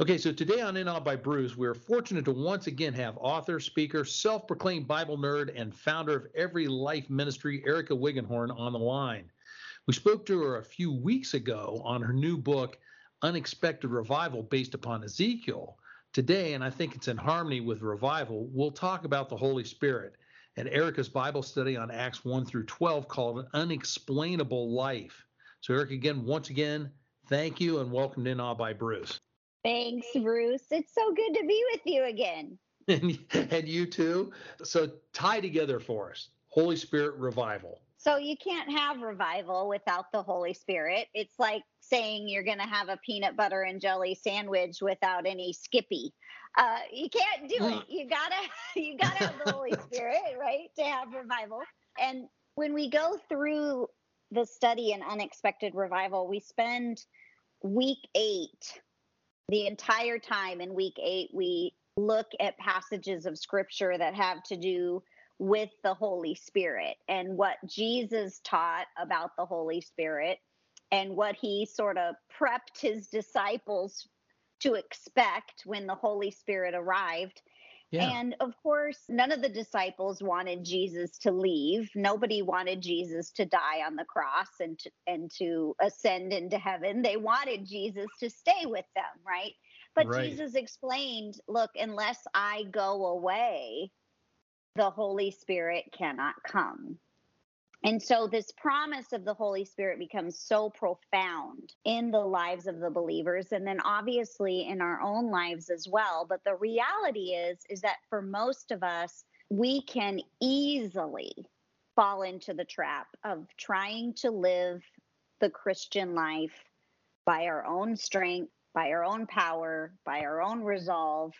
Okay, so today on In Awe by Bruce, we're fortunate to once again have author, speaker, self proclaimed Bible nerd, and founder of Every Life Ministry, Erica Wiggenhorn, on the line. We spoke to her a few weeks ago on her new book, Unexpected Revival, based upon Ezekiel. Today, and I think it's in harmony with revival, we'll talk about the Holy Spirit and Erica's Bible study on Acts 1 through 12 called An Unexplainable Life. So, Erica, again, once again, thank you and welcome to In Awe by Bruce. Thanks, Bruce. It's so good to be with you again. and, and you too. So tie together for us Holy Spirit revival. So you can't have revival without the Holy Spirit. It's like saying you're going to have a peanut butter and jelly sandwich without any Skippy. Uh, you can't do it. You gotta you gotta have the Holy Spirit, right, to have revival. And when we go through the study in unexpected revival, we spend week eight the entire time in week eight, we look at passages of scripture that have to do with the Holy Spirit and what Jesus taught about the Holy Spirit and what he sort of prepped his disciples to expect when the Holy Spirit arrived. Yeah. And of course, none of the disciples wanted Jesus to leave. Nobody wanted Jesus to die on the cross and to, and to ascend into heaven. They wanted Jesus to stay with them, right? But right. Jesus explained, look, unless I go away, the Holy Spirit cannot come. And so, this promise of the Holy Spirit becomes so profound in the lives of the believers, and then obviously in our own lives as well. But the reality is, is that for most of us, we can easily fall into the trap of trying to live the Christian life by our own strength, by our own power, by our own resolve.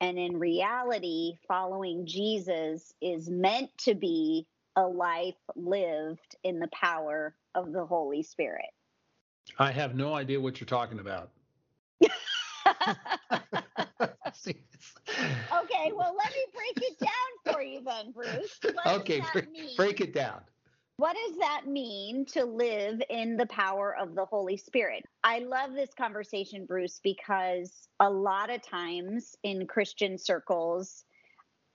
And in reality, following Jesus is meant to be a life lived in the power of the Holy Spirit. I have no idea what you're talking about. okay, well, let me break it down for you then, Bruce. What okay, break, break it down. What does that mean to live in the power of the Holy Spirit? I love this conversation, Bruce, because a lot of times in Christian circles,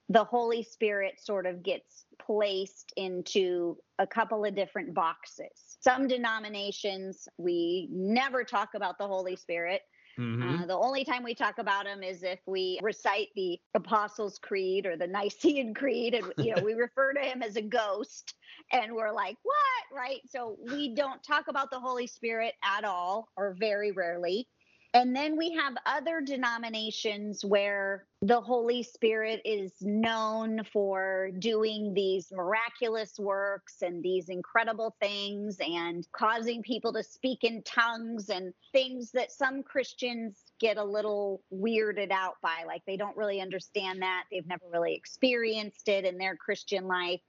the Holy Spirit sort of gets placed into a couple of different boxes. Some denominations, we never talk about the Holy Spirit. Mm-hmm. Uh, the only time we talk about him is if we recite the Apostles' Creed or the Nicene Creed, and you know we refer to him as a ghost, and we're like, "What?" Right? So we don't talk about the Holy Spirit at all, or very rarely. And then we have other denominations where the Holy Spirit is known for doing these miraculous works and these incredible things and causing people to speak in tongues and things that some Christians get a little weirded out by. Like they don't really understand that. They've never really experienced it in their Christian life.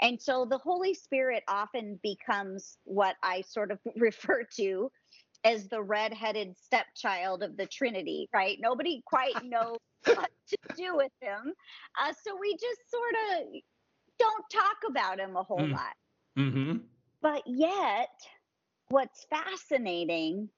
And so the Holy Spirit often becomes what I sort of refer to as the redheaded stepchild of the Trinity, right? Nobody quite knows what to do with him. Uh, so we just sort of don't talk about him a whole mm. lot. Mm-hmm. But yet, what's fascinating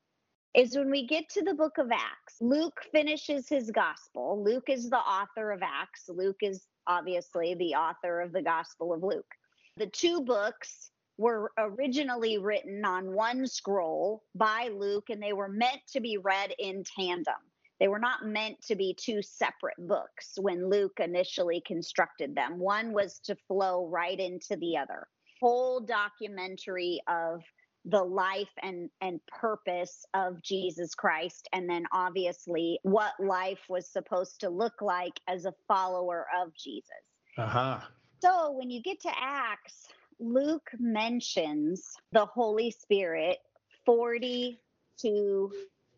is when we get to the book of Acts, Luke finishes his gospel. Luke is the author of Acts. Luke is obviously the author of the Gospel of Luke. The two books were originally written on one scroll by Luke and they were meant to be read in tandem. They were not meant to be two separate books when Luke initially constructed them. One was to flow right into the other. Whole documentary of the life and and purpose of Jesus Christ and then obviously what life was supposed to look like as a follower of Jesus. Uh-huh. So when you get to Acts, Luke mentions the Holy Spirit 42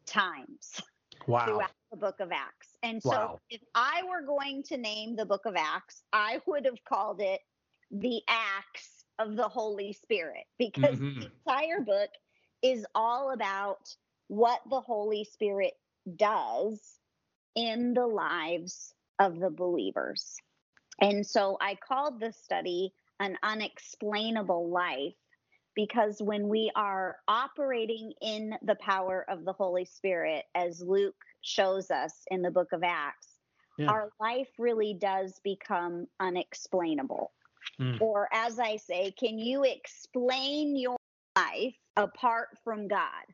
times. wow. throughout the book of Acts. And so Wow. if I were going to name the book of Acts, I would have called it the Acts of the Holy Spirit because Mhm. the entire book is all about what the Holy Spirit does in the lives of the believers. And so I called this study an unexplainable life because when we are operating in the power of the Holy Spirit, as Luke shows us in the book of Acts, Yeah. our life really does become unexplainable. Mm. Or, as I say, can you explain your life apart from God?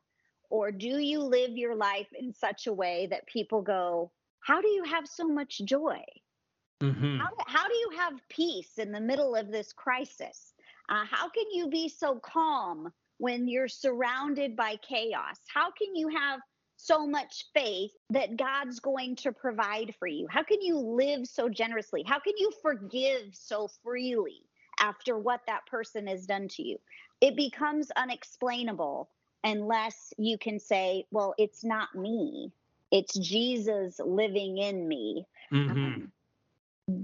Or do you live your life in such a way that people go, How do you have so much joy? Mhm. How, how do you have peace in the middle of this crisis? Uh, how can you be so calm when you're surrounded by chaos? How can you have so much faith that God's going to provide for you? How can you live so generously? How can you forgive so freely after what that person has done to you? It becomes unexplainable unless you can say, well, it's not me, it's Jesus living in me. Mhm. Um,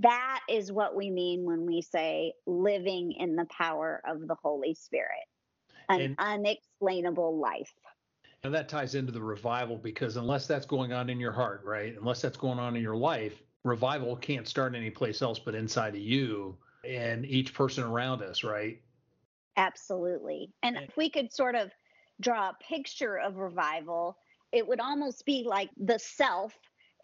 that is what we mean when we say living in the power of the Holy Spirit, an And- unexplainable life. And that ties into the revival because unless that's going on in your heart, right? Unless that's going on in your life, revival can't start anyplace else but inside of you and each person around us, right? Absolutely. And if we could sort of draw a picture of revival, it would almost be like the self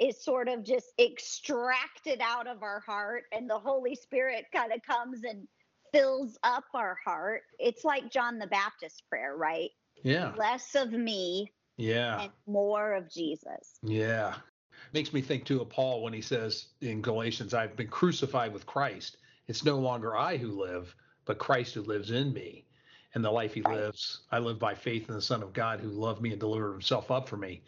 is sort of just extracted out of our heart, and the Holy Spirit kind of comes and fills up our heart. It's like John the Baptist prayer, right? Yeah. Less of me Yeah. and more of Jesus. Yeah. Makes me think too of Paul when he says in Galatians, I've been crucified with Christ. It's no longer I who live, but Christ who lives in me. And the life he Right. lives, I live by faith in the Son of God who loved me and delivered himself up for me.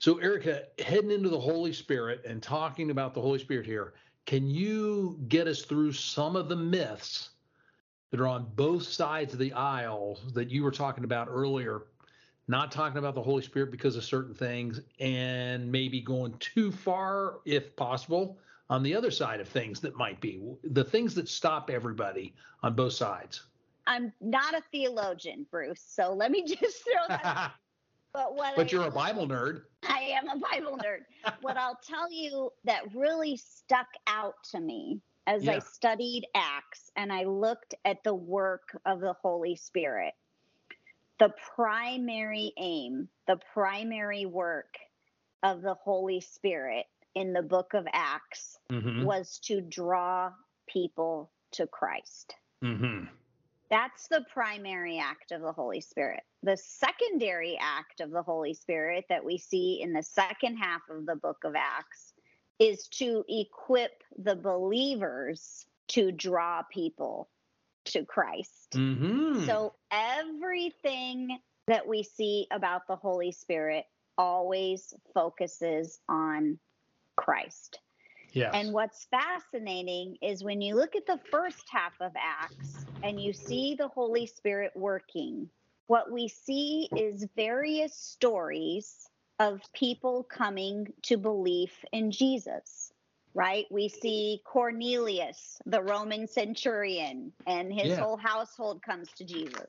So, Erica, heading into the Holy Spirit and talking about the Holy Spirit here, can you get us through some of the myths that are on both sides of the aisle that you were talking about earlier? Not talking about the Holy Spirit because of certain things, and maybe going too far, if possible, on the other side of things that might be the things that stop everybody on both sides. I'm not a theologian, Bruce. So let me just throw that. But what but I you're a Bible nerd. I am a Bible nerd. what I'll tell you that really stuck out to me as I studied Acts and I looked at the work of the Holy Spirit, the primary aim, the primary work of the Holy Spirit in the book of Acts Mm-hmm. was to draw people to Christ. Mm-hmm. That's the primary act of the Holy Spirit. The secondary act of the Holy Spirit that we see in the second half of the book of Acts is to equip the believers to draw people to Christ. Mm-hmm. So everything that we see about the Holy Spirit always focuses on Christ. Yes. And what's fascinating is when you look at the first half of Acts and you see the Holy Spirit working, what we see is various stories of people coming to belief in Jesus, right? We see Cornelius, the Roman centurion, and his Yeah. whole household comes to Jesus.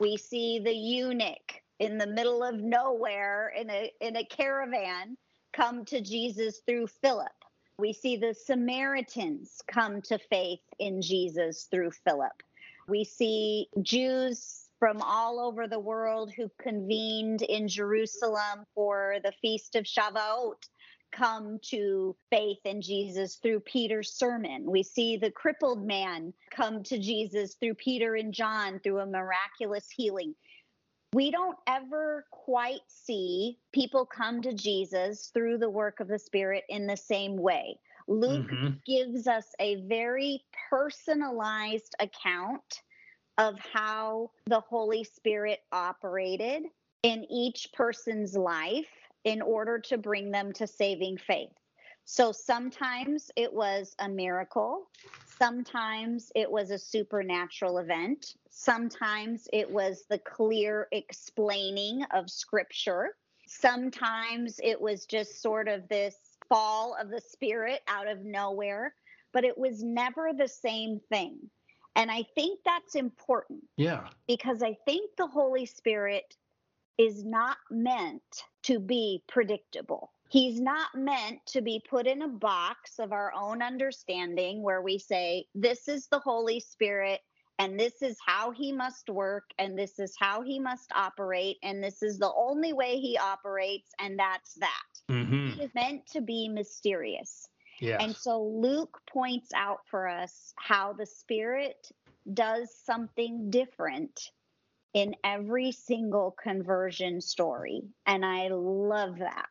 We see the eunuch in the middle of nowhere in a in a caravan come to Jesus through Philip. We see the Samaritans come to faith in Jesus through Philip. We see Jews from all over the world who convened in Jerusalem for the feast of Shavuot come to faith in Jesus through Peter's sermon. We see the crippled man come to Jesus through Peter and John through a miraculous healing. We don't ever quite see people come to Jesus through the work of the Spirit in the same way. Luke Mhm. gives us a very personalized account of how the Holy Spirit operated in each person's life in order to bring them to saving faith. So sometimes it was a miracle, sometimes it was a supernatural event, sometimes it was the clear explaining of scripture. Sometimes it was just sort of this fall of the spirit out of nowhere, but it was never the same thing. And I think that's important. Yeah. Because I think the Holy Spirit is not meant to be predictable. He's not meant to be put in a box of our own understanding where we say, this is the Holy Spirit and this is how he must work and this is how he must operate and this is the only way he operates and that's that. Mm-hmm. He is meant to be mysterious. Yes. And so Luke points out for us how the Spirit does something different in every single conversion story. And I love that.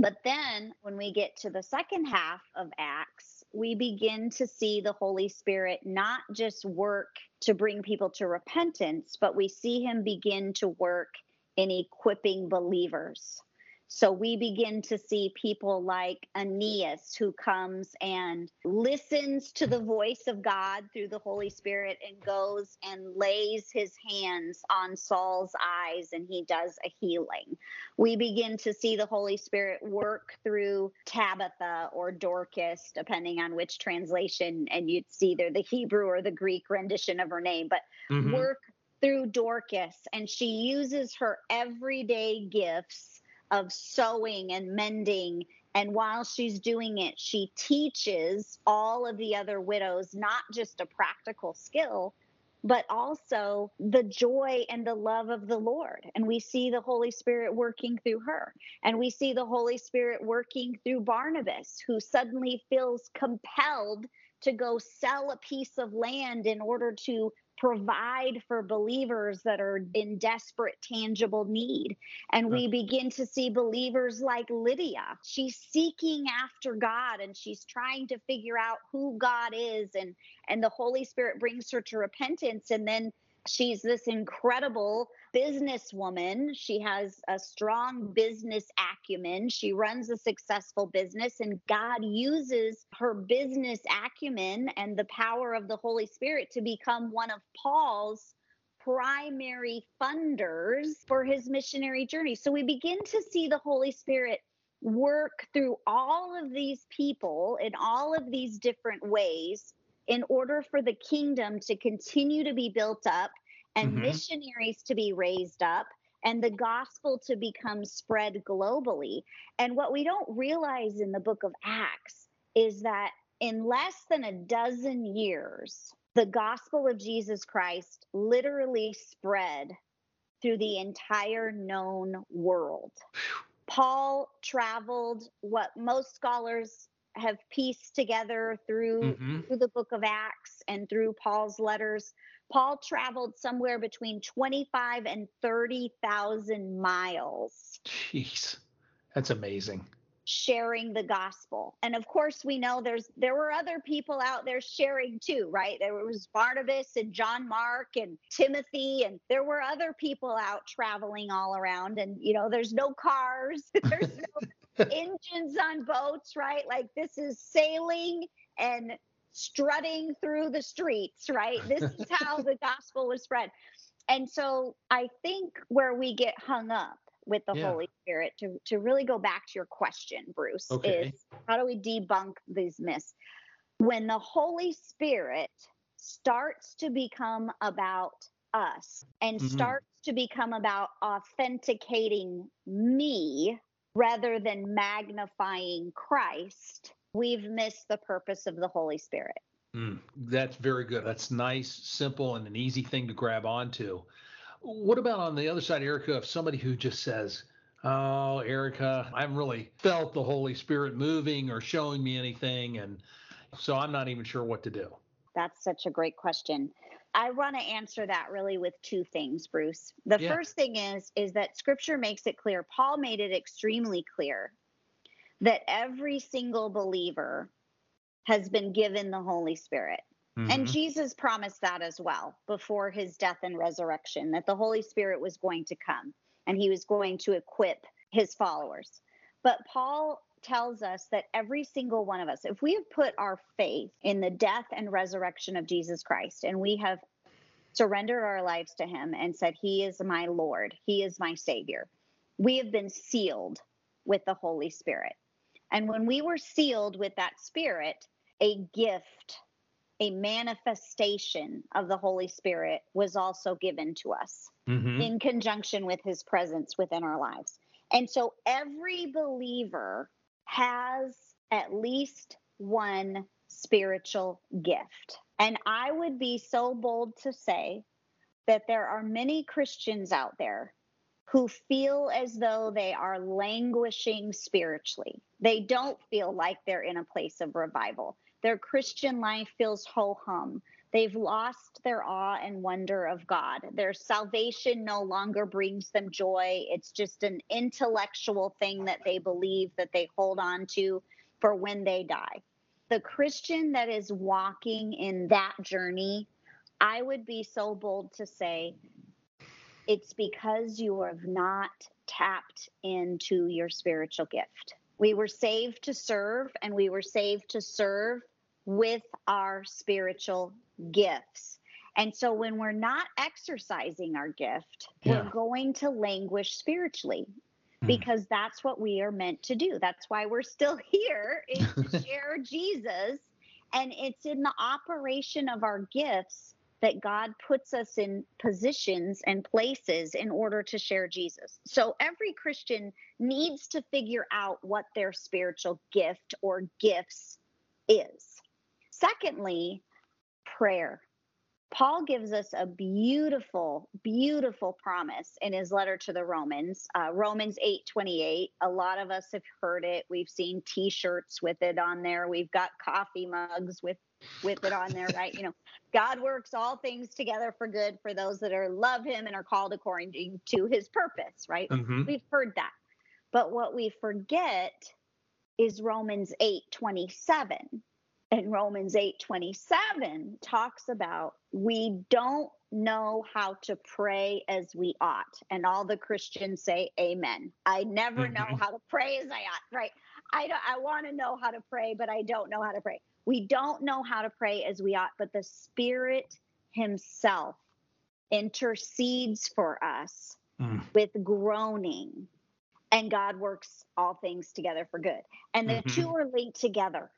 But then when we get to the second half of Acts, we begin to see the Holy Spirit not just work to bring people to repentance, but we see him begin to work in equipping believers. So we begin to see people like Aeneas, who comes and listens to the voice of God through the Holy Spirit and goes and lays his hands on Saul's eyes and he does a healing. We begin to see the Holy Spirit work through Tabitha or Dorcas, depending on which translation, and you'd see either the Hebrew or the Greek rendition of her name, but Mhm. work through Dorcas. And she uses her everyday gifts of sewing and mending. And while she's doing it, she teaches all of the other widows not just a practical skill, but also the joy and the love of the Lord. And we see the Holy Spirit working through her. And we see the Holy Spirit working through Barnabas, who suddenly feels compelled to go sell a piece of land in order to provide for believers that are in desperate, tangible need. And we begin to see believers like Lydia. She's seeking after God and she's trying to figure out who God is and and the Holy Spirit brings her to repentance and then she's this incredible businesswoman. She has a strong business acumen. She runs a successful business, and God uses her business acumen and the power of the Holy Spirit to become one of Paul's primary funders for his missionary journey. So we begin to see the Holy Spirit work through all of these people in all of these different ways in order for the kingdom to continue to be built up and Mhm. missionaries to be raised up and the gospel to become spread globally. And what we don't realize in the book of Acts is that in less than a dozen years, the gospel of Jesus Christ literally spread through the entire known world. Paul traveled what most scholars have pieced together through Mhm. through the book of Acts and through Paul's letters. Paul traveled somewhere between 25 and 30,000 miles Jeez. That's amazing. sharing the gospel. And of course, we know there's there were other people out there sharing too, right? There was Barnabas and John Mark and Timothy and there were other people out traveling all around and you know, there's no cars, there's no engines on boats, right? Like this is sailing and strutting through the streets, right? This is how the gospel was spread. And so I think where we get hung up with the Yeah. Holy Spirit to, to really go back to your question, Bruce, Okay. is how do we debunk these myths? When the Holy Spirit starts to become about us and Mhm. starts to become about authenticating me rather than magnifying Christ, we've missed the purpose of the Holy Spirit. Mm, that's very good. That's nice, simple, and an easy thing to grab onto. What about on the other side, Erica, if somebody who just says, Oh, Erica, I haven't really felt the Holy Spirit moving or showing me anything. And so I'm not even sure what to do. That's such a great question. I want to answer that really with two things, Bruce. The Yeah. first thing is is that scripture makes it clear. Paul made it extremely clear that every single believer has been given the Holy Spirit. And Mhm. Jesus promised that as well before his death and resurrection that the Holy Spirit was going to come and he was going to equip his followers. But Paul tells us that every single one of us, if we have put our faith in the death and resurrection of Jesus Christ and we have surrendered our lives to him and said, He is my Lord, He is my Savior, we have been sealed with the Holy Spirit. And when we were sealed with that Spirit, a gift, a manifestation of the Holy Spirit was also given to us mm-hmm. in conjunction with his presence within our lives. And so every believer has at least one spiritual gift. And I would be so bold to say that there are many Christians out there who feel as though they are languishing spiritually. They don't feel like they're in a place of revival. Their Christian life feels ho hum. They've lost their awe and wonder of God. Their salvation no longer brings them joy. It's just an intellectual thing that they believe that they hold on to for when they die. The Christian that is walking in that journey, I would be so bold to say it's because you have not tapped into your spiritual gift. We were saved to serve, and we were saved to serve with our spiritual gifts. And so when we're not exercising our gift, yeah. we're going to languish spiritually hmm. because that's what we are meant to do. That's why we're still here is to share Jesus. And it's in the operation of our gifts that God puts us in positions and places in order to share Jesus. So every Christian needs to figure out what their spiritual gift or gifts is. Secondly, prayer. Paul gives us a beautiful, beautiful promise in his letter to the Romans, uh, Romans 8 28. A lot of us have heard it. We've seen t shirts with it on there. We've got coffee mugs with with it on there, right? You know, God works all things together for good for those that are love him and are called according to his purpose, right? Mm-hmm. We've heard that. But what we forget is Romans 8 27 and Romans 8:27 talks about we don't know how to pray as we ought. And all the Christians say amen. I never mm-hmm. know how to pray as I ought, right? I don't, I want to know how to pray, but I don't know how to pray. We don't know how to pray as we ought, but the Spirit himself intercedes for us mm. with groaning and God works all things together for good. And the mm-hmm. two are linked together.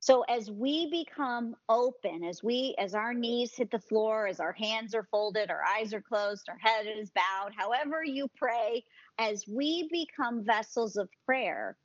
So as we become open, as we as our knees hit the floor, as our hands are folded, our eyes are closed, our head is bowed, however you pray, as we become vessels of prayer,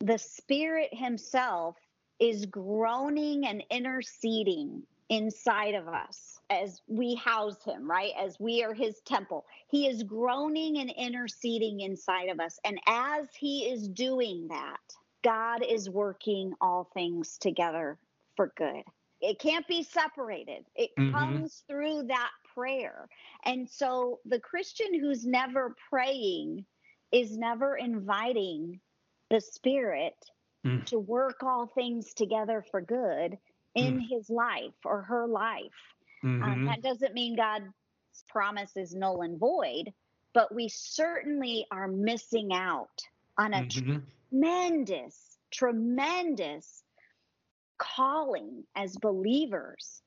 the spirit himself is groaning and interceding inside of us as we house him, right? As we are his temple. He is groaning and interceding inside of us. And as he is doing that, God is working all things together for good. It can't be separated. It mm-hmm. comes through that prayer. And so the Christian who's never praying is never inviting the Spirit mm. to work all things together for good in mm. his life or her life. Um, mm-hmm. Um, that doesn't mean God's promise is null and void, but we certainly are missing out on a mm-hmm tremendous, tremendous calling as believers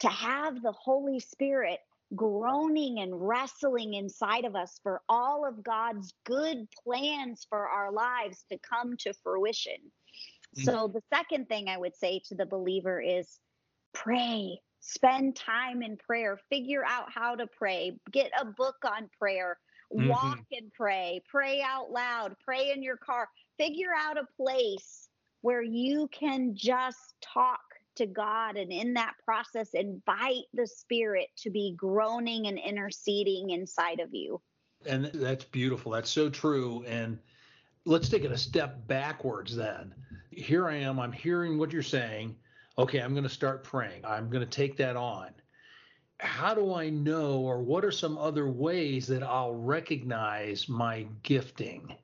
to have the Holy Spirit groaning and wrestling inside of us for all of God's good plans for our lives to come to fruition. Mm-hmm. So, the second thing I would say to the believer is pray, spend time in prayer, figure out how to pray, get a book on prayer, mm-hmm. walk and pray, pray out loud, pray in your car, figure out a place where you can just talk to God and in that process invite the spirit to be groaning and interceding inside of you. And that's beautiful. That's so true. And let's take it a step backwards then. Here I am, I'm hearing what you're saying. Okay, I'm going to start praying. I'm going to take that on. How do I know, or what are some other ways that I'll recognize my gifting?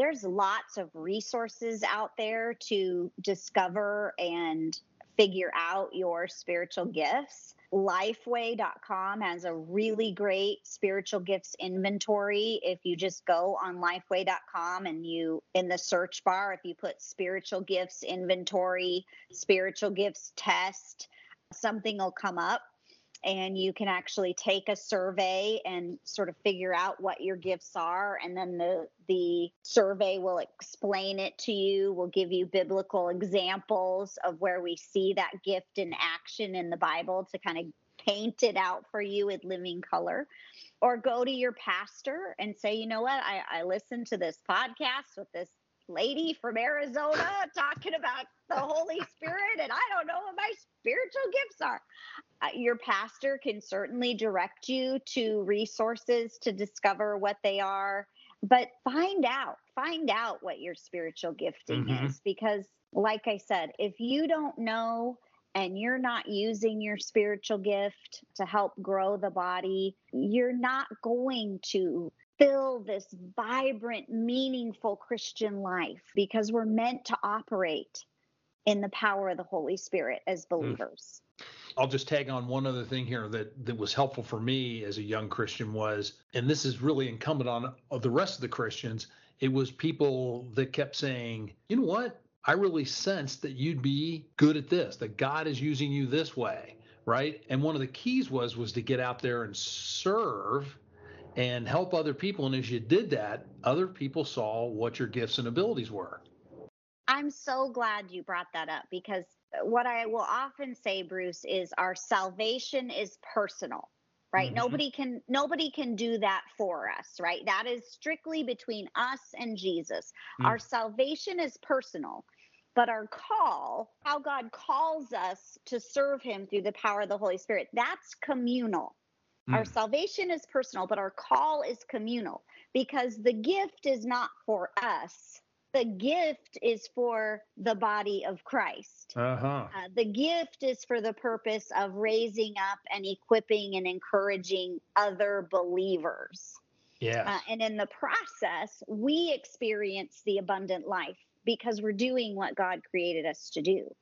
There's lots of resources out there to discover and figure out your spiritual gifts. Lifeway.com has a really great spiritual gifts inventory. If you just go on lifeway.com and you, in the search bar, if you put spiritual gifts inventory, spiritual gifts test, something will come up. And you can actually take a survey and sort of figure out what your gifts are and then the the survey will explain it to you will give you biblical examples of where we see that gift in action in the bible to kind of paint it out for you with living color. Or go to your pastor and say you know what? I, I listened to this podcast with this lady from Arizona talking about the Holy Spirit, and I don't know what my spiritual gifts are. Uh, your pastor can certainly direct you to resources to discover what they are, but find out, find out what your spiritual gifting mm-hmm. is. Because, like I said, if you don't know and you're not using your spiritual gift to help grow the body, you're not going to fill this vibrant, meaningful Christian life because we're meant to operate in the power of the Holy Spirit as hmm. believers. I'll just tag on one other thing here that that was helpful for me as a young Christian was, and this is really incumbent on the rest of the Christians. It was people that kept saying, you know what? I really sense that you'd be good at this, that God is using you this way, right? And one of the keys was was to get out there and serve and help other people. And as you did that, other people saw what your gifts and abilities were. I'm so glad you brought that up because what I will often say, Bruce, is our salvation is personal right mm-hmm. nobody can nobody can do that for us right that is strictly between us and jesus mm. our salvation is personal but our call how god calls us to serve him through the power of the holy spirit that's communal Mm. Our salvation is personal, but our call is communal because the gift is not for us. The gift is for the body of Christ. Uh-huh. Uh, the gift is for the purpose of raising up and equipping and encouraging other believers. Yeah. Uh, and in the process, we experience the abundant life because we're doing what God created us to do.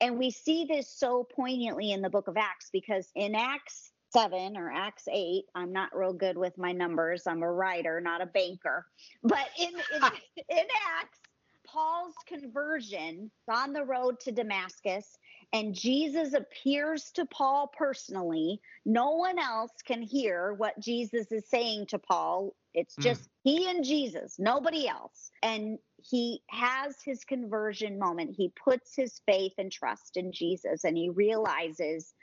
And we see this so poignantly in the book of Acts because in Acts 7 or Acts 8. I'm not real good with my numbers. I'm a writer, not a banker. But in, in, in Acts, Paul's conversion on the road to Damascus, and Jesus appears to Paul personally. No one else can hear what Jesus is saying to Paul. It's hmm. just mm. he and Jesus, nobody else. And he has his conversion moment. He puts his faith and trust in Jesus, and he realizes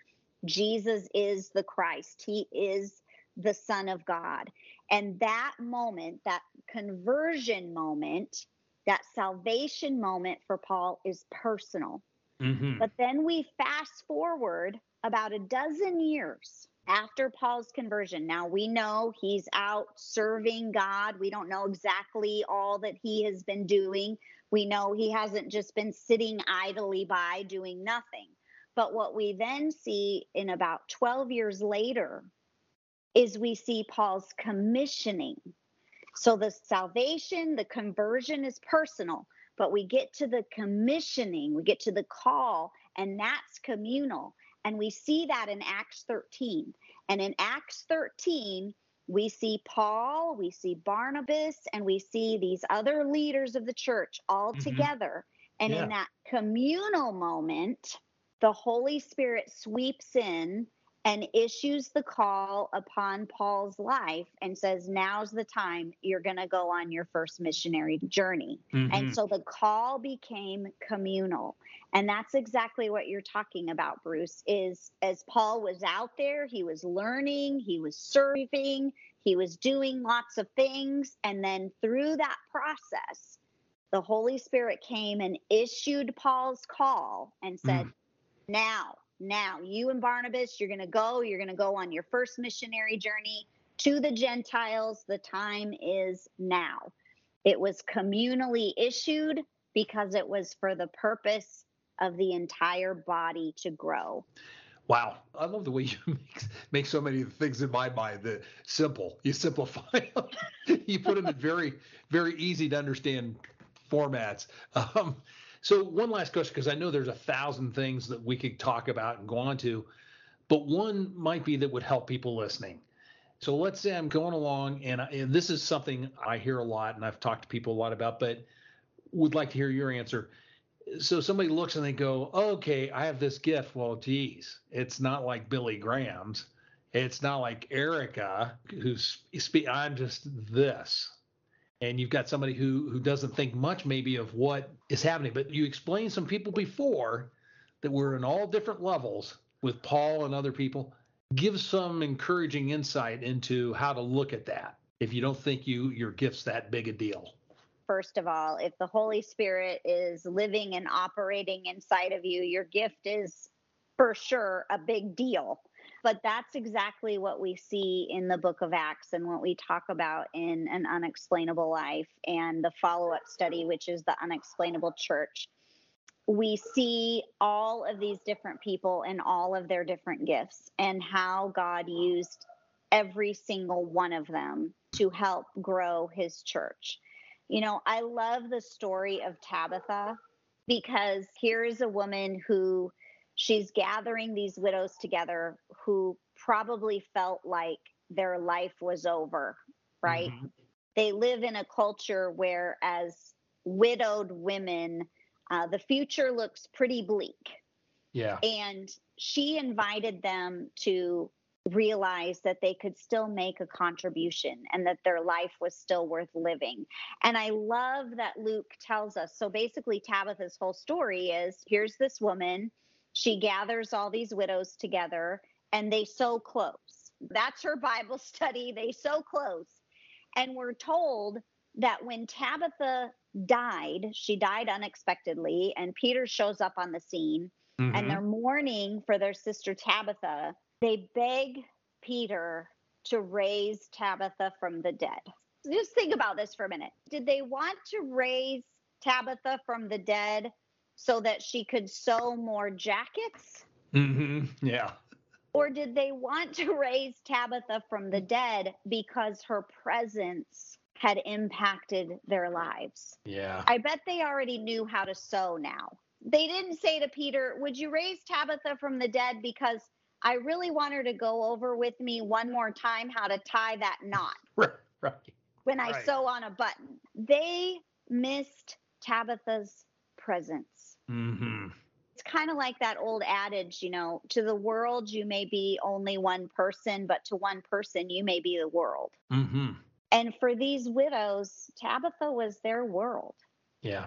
Jesus is the Christ. He is the Son of God. And that moment, that conversion moment, that salvation moment for Paul is personal. Mm-hmm. But then we fast forward about a dozen years after Paul's conversion. Now we know he's out serving God. We don't know exactly all that he has been doing. We know he hasn't just been sitting idly by doing nothing. But what we then see in about 12 years later is we see Paul's commissioning. So the salvation, the conversion is personal, but we get to the commissioning, we get to the call, and that's communal. And we see that in Acts 13. And in Acts 13, we see Paul, we see Barnabas, and we see these other leaders of the church all mm-hmm. together. And yeah. in that communal moment, the Holy Spirit sweeps in and issues the call upon Paul's life and says, Now's the time you're going to go on your first missionary journey. Mm-hmm. And so the call became communal. And that's exactly what you're talking about, Bruce, is as Paul was out there, he was learning, he was serving, he was doing lots of things. And then through that process, the Holy Spirit came and issued Paul's call and said, mm now, now, you and Barnabas, you're going to go, you're going to go on your first missionary journey to the Gentiles. The time is now. It was communally issued because it was for the purpose of the entire body to grow. Wow, I love the way you make, make so many things in my mind that simple. You simplify them. you put them in very, very easy to understand formats. Um, so one last question, because I know there's a thousand things that we could talk about and go on to, but one might be that would help people listening. So let's say I'm going along, and, I, and this is something I hear a lot, and I've talked to people a lot about, but would like to hear your answer. so somebody looks and they go, okay, I have this gift. Well, geez, it's not like Billy Graham's. It's not like Erica, who's I'm just this. And you've got somebody who who doesn't think much maybe of what is happening. But you explained some people before that were in all different levels with Paul and other people. Give some encouraging insight into how to look at that if you don't think you your gift's that big a deal first of all. If the Holy Spirit is living and operating inside of you, your gift is for sure a big deal. But that's exactly what we see in the book of Acts and what we talk about in An Unexplainable Life and the follow up study, which is the Unexplainable Church. We see all of these different people and all of their different gifts and how God used every single one of them to help grow his church. You know, I love the story of Tabitha because here is a woman who she's gathering these widows together who probably felt like their life was over, right? Mm-hmm. They live in a culture where, as widowed women, uh, the future looks pretty bleak. Yeah. And she invited them to realize that they could still make a contribution and that their life was still worth living. And I love that Luke tells us. So basically, Tabitha's whole story is here's this woman, she gathers all these widows together and they sew clothes. That's her Bible study. They sew clothes. And we're told that when Tabitha died, she died unexpectedly, and Peter shows up on the scene. Mm-hmm. And they're mourning for their sister Tabitha they beg Peter to raise Tabitha from the dead. Just think about this for a minute. Did they want to raise Tabitha from the dead so that she could sew more jackets? Mm-hmm. Yeah. Or did they want to raise Tabitha from the dead because her presence had impacted their lives? Yeah. I bet they already knew how to sew now. They didn't say to Peter, Would you raise Tabitha from the dead because I really want her to go over with me one more time how to tie that knot. Right. When I right. sew on a button. They missed Tabitha's presence. Mm-hmm. It's kind of like that old adage, you know, to the world, you may be only one person, but to one person, you may be the world. Mm-hmm. And for these widows, Tabitha was their world. Yeah.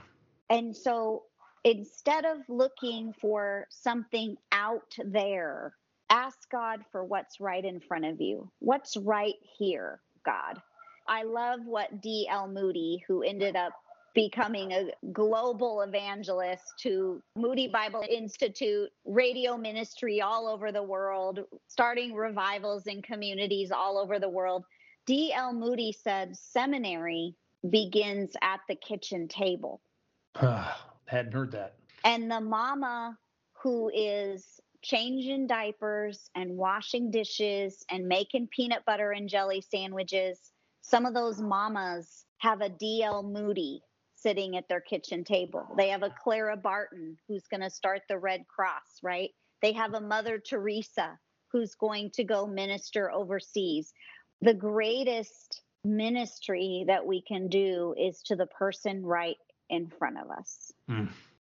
And so instead of looking for something out there ask God for what's right in front of you. What's right here, God? I love what D.L. Moody, who ended up becoming a global evangelist to Moody Bible Institute, radio ministry all over the world, starting revivals in communities all over the world. D.L. Moody said seminary begins at the kitchen table. Hadn't heard that. And the mama who is changing diapers and washing dishes and making peanut butter and jelly sandwiches. Some of those mamas have a DL Moody sitting at their kitchen table. They have a Clara Barton who's going to start the Red Cross, right? They have a Mother Teresa who's going to go minister overseas. The greatest ministry that we can do is to the person right in front of us. Mm.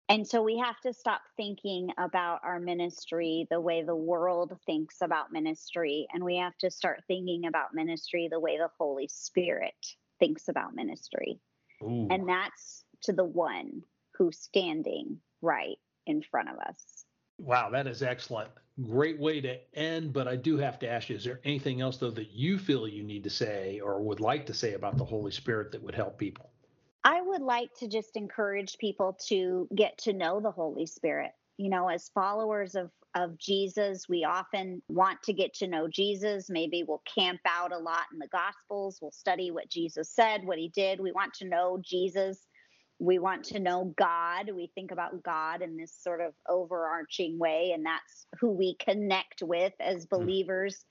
And so we have to stop thinking about our ministry the way the world thinks about ministry. And we have to start thinking about ministry the way the Holy Spirit thinks about ministry. Ooh. And that's to the one who's standing right in front of us. Wow, that is excellent. Great way to end. But I do have to ask you is there anything else, though, that you feel you need to say or would like to say about the Holy Spirit that would help people? I would like to just encourage people to get to know the Holy Spirit. You know, as followers of of Jesus, we often want to get to know Jesus. Maybe we'll camp out a lot in the Gospels. We'll study what Jesus said, what he did. We want to know Jesus. We want to know God. We think about God in this sort of overarching way, and that's who we connect with as hmm. believers.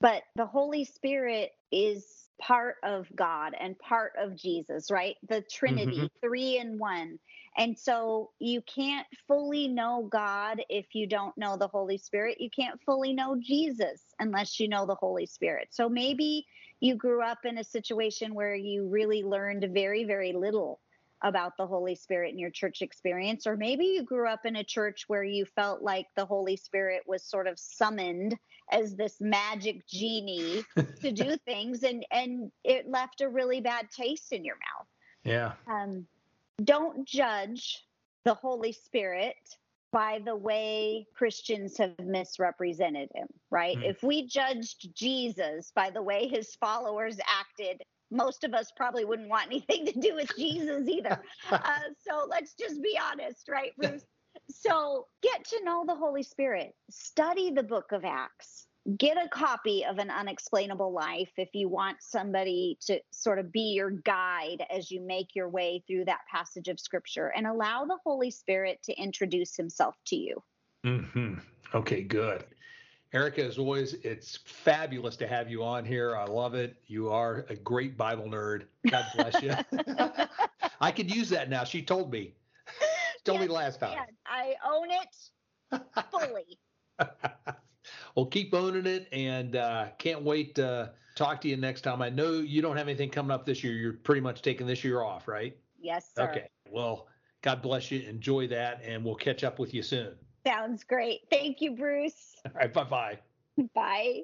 But the Holy Spirit is part of God and part of Jesus, right? The Trinity, mm-hmm. three in one. And so you can't fully know God if you don't know the Holy Spirit. You can't fully know Jesus unless you know the Holy Spirit. So maybe you grew up in a situation where you really learned very, very little about the Holy Spirit in your church experience. Or maybe you grew up in a church where you felt like the Holy Spirit was sort of summoned as this magic genie to do things and and it left a really bad taste in your mouth. Yeah. Um, don't judge the Holy Spirit by the way Christians have misrepresented him, right? Mm. If we judged Jesus by the way his followers acted, most of us probably wouldn't want anything to do with Jesus either. uh, so let's just be honest, right, Bruce? So get to know the Holy Spirit, study the book of Acts. Get a copy of An Unexplainable Life if you want somebody to sort of be your guide as you make your way through that passage of scripture and allow the Holy Spirit to introduce himself to you. Mm-hmm. Okay, good. Erica, as always, it's fabulous to have you on here. I love it. You are a great Bible nerd. God bless you. I could use that now. She told me. She told yes, me last time. I own it fully. well, keep owning it, and uh, can't wait to talk to you next time. I know you don't have anything coming up this year. You're pretty much taking this year off, right? Yes, sir. Okay. Well, God bless you. Enjoy that, and we'll catch up with you soon. Sounds great. Thank you, Bruce. All right. Bye-bye. Bye.